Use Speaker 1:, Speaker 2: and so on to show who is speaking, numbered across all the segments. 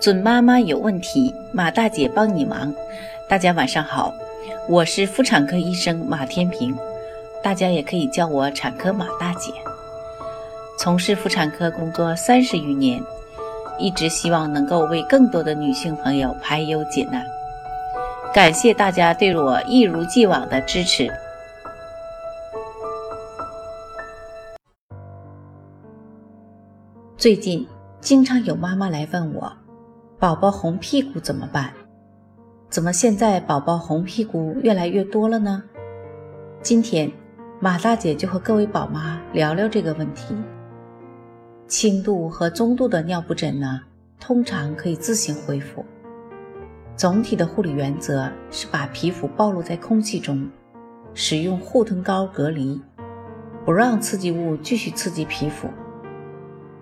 Speaker 1: 准妈妈有问题，马大姐帮你忙。大家晚上好，我是妇产科医生马天平，大家也可以叫我产科马大姐。从事妇产科工作三十余年，一直希望能够为更多的女性朋友排忧解难。感谢大家对我一如既往的支持。最近经常有妈妈来问我。宝宝红屁股怎么办？怎么现在宝宝红屁股越来越多了呢？今天马大姐就和各位宝妈聊聊这个问题。轻度和中度的尿布疹呢，通常可以自行恢复。总体的护理原则是把皮肤暴露在空气中，使用护臀膏隔离，不让刺激物继续刺激皮肤。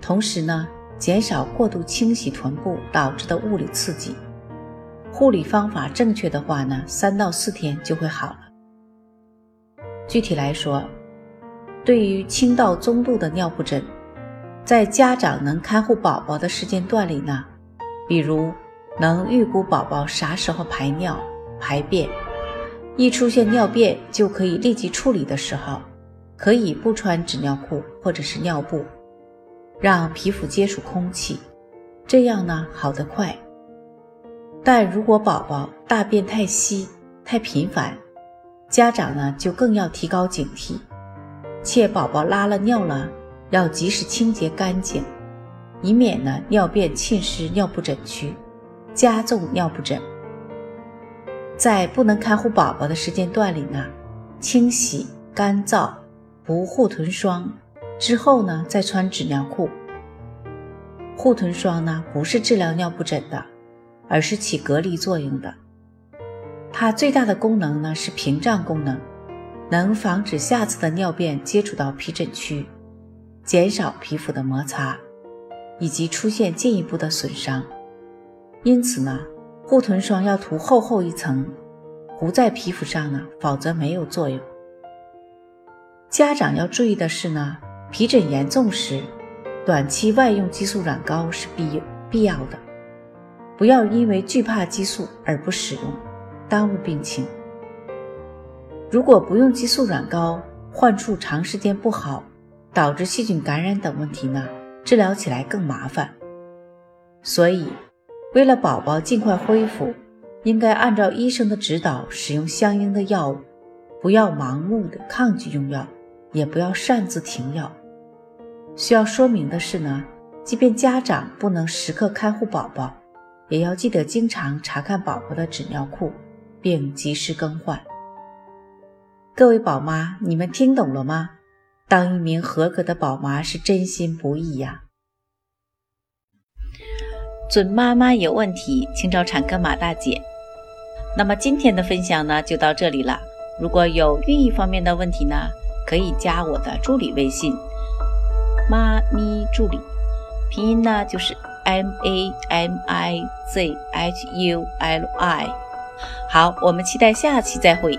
Speaker 1: 同时呢。减少过度清洗臀部导致的物理刺激，护理方法正确的话呢，三到四天就会好了。具体来说，对于轻到中度的尿布疹，在家长能看护宝宝的时间段里呢，比如能预估宝宝啥时候排尿、排便，一出现尿便就可以立即处理的时候，可以不穿纸尿裤或者是尿布。让皮肤接触空气，这样呢好得快。但如果宝宝大便太稀、太频繁，家长呢就更要提高警惕，且宝宝拉了尿了要及时清洁干净，以免呢尿便浸湿尿布疹区，加重尿布疹。在不能看护宝宝的时间段里呢，清洗干燥，补护臀霜。之后呢，再穿纸尿裤。护臀霜呢，不是治疗尿布疹的，而是起隔离作用的。它最大的功能呢是屏障功能，能防止下次的尿便接触到皮疹区，减少皮肤的摩擦，以及出现进一步的损伤。因此呢，护臀霜要涂厚厚一层，糊在皮肤上呢，否则没有作用。家长要注意的是呢。皮疹严重时，短期外用激素软膏是必必要的，不要因为惧怕激素而不使用，耽误病情。如果不用激素软膏，患处长时间不好，导致细菌感染等问题呢，治疗起来更麻烦。所以，为了宝宝尽快恢复，应该按照医生的指导使用相应的药物，不要盲目的抗拒用药。也不要擅自停药。需要说明的是呢，即便家长不能时刻看护宝宝，也要记得经常查看宝宝的纸尿裤，并及时更换。各位宝妈，你们听懂了吗？当一名合格的宝妈是真心不易呀。准妈妈有问题，请找产科马大姐。那么今天的分享呢，就到这里了。如果有孕育方面的问题呢？可以加我的助理微信，妈咪助理，拼音呢就是 M A M I Z H U L I。好，我们期待下期再会。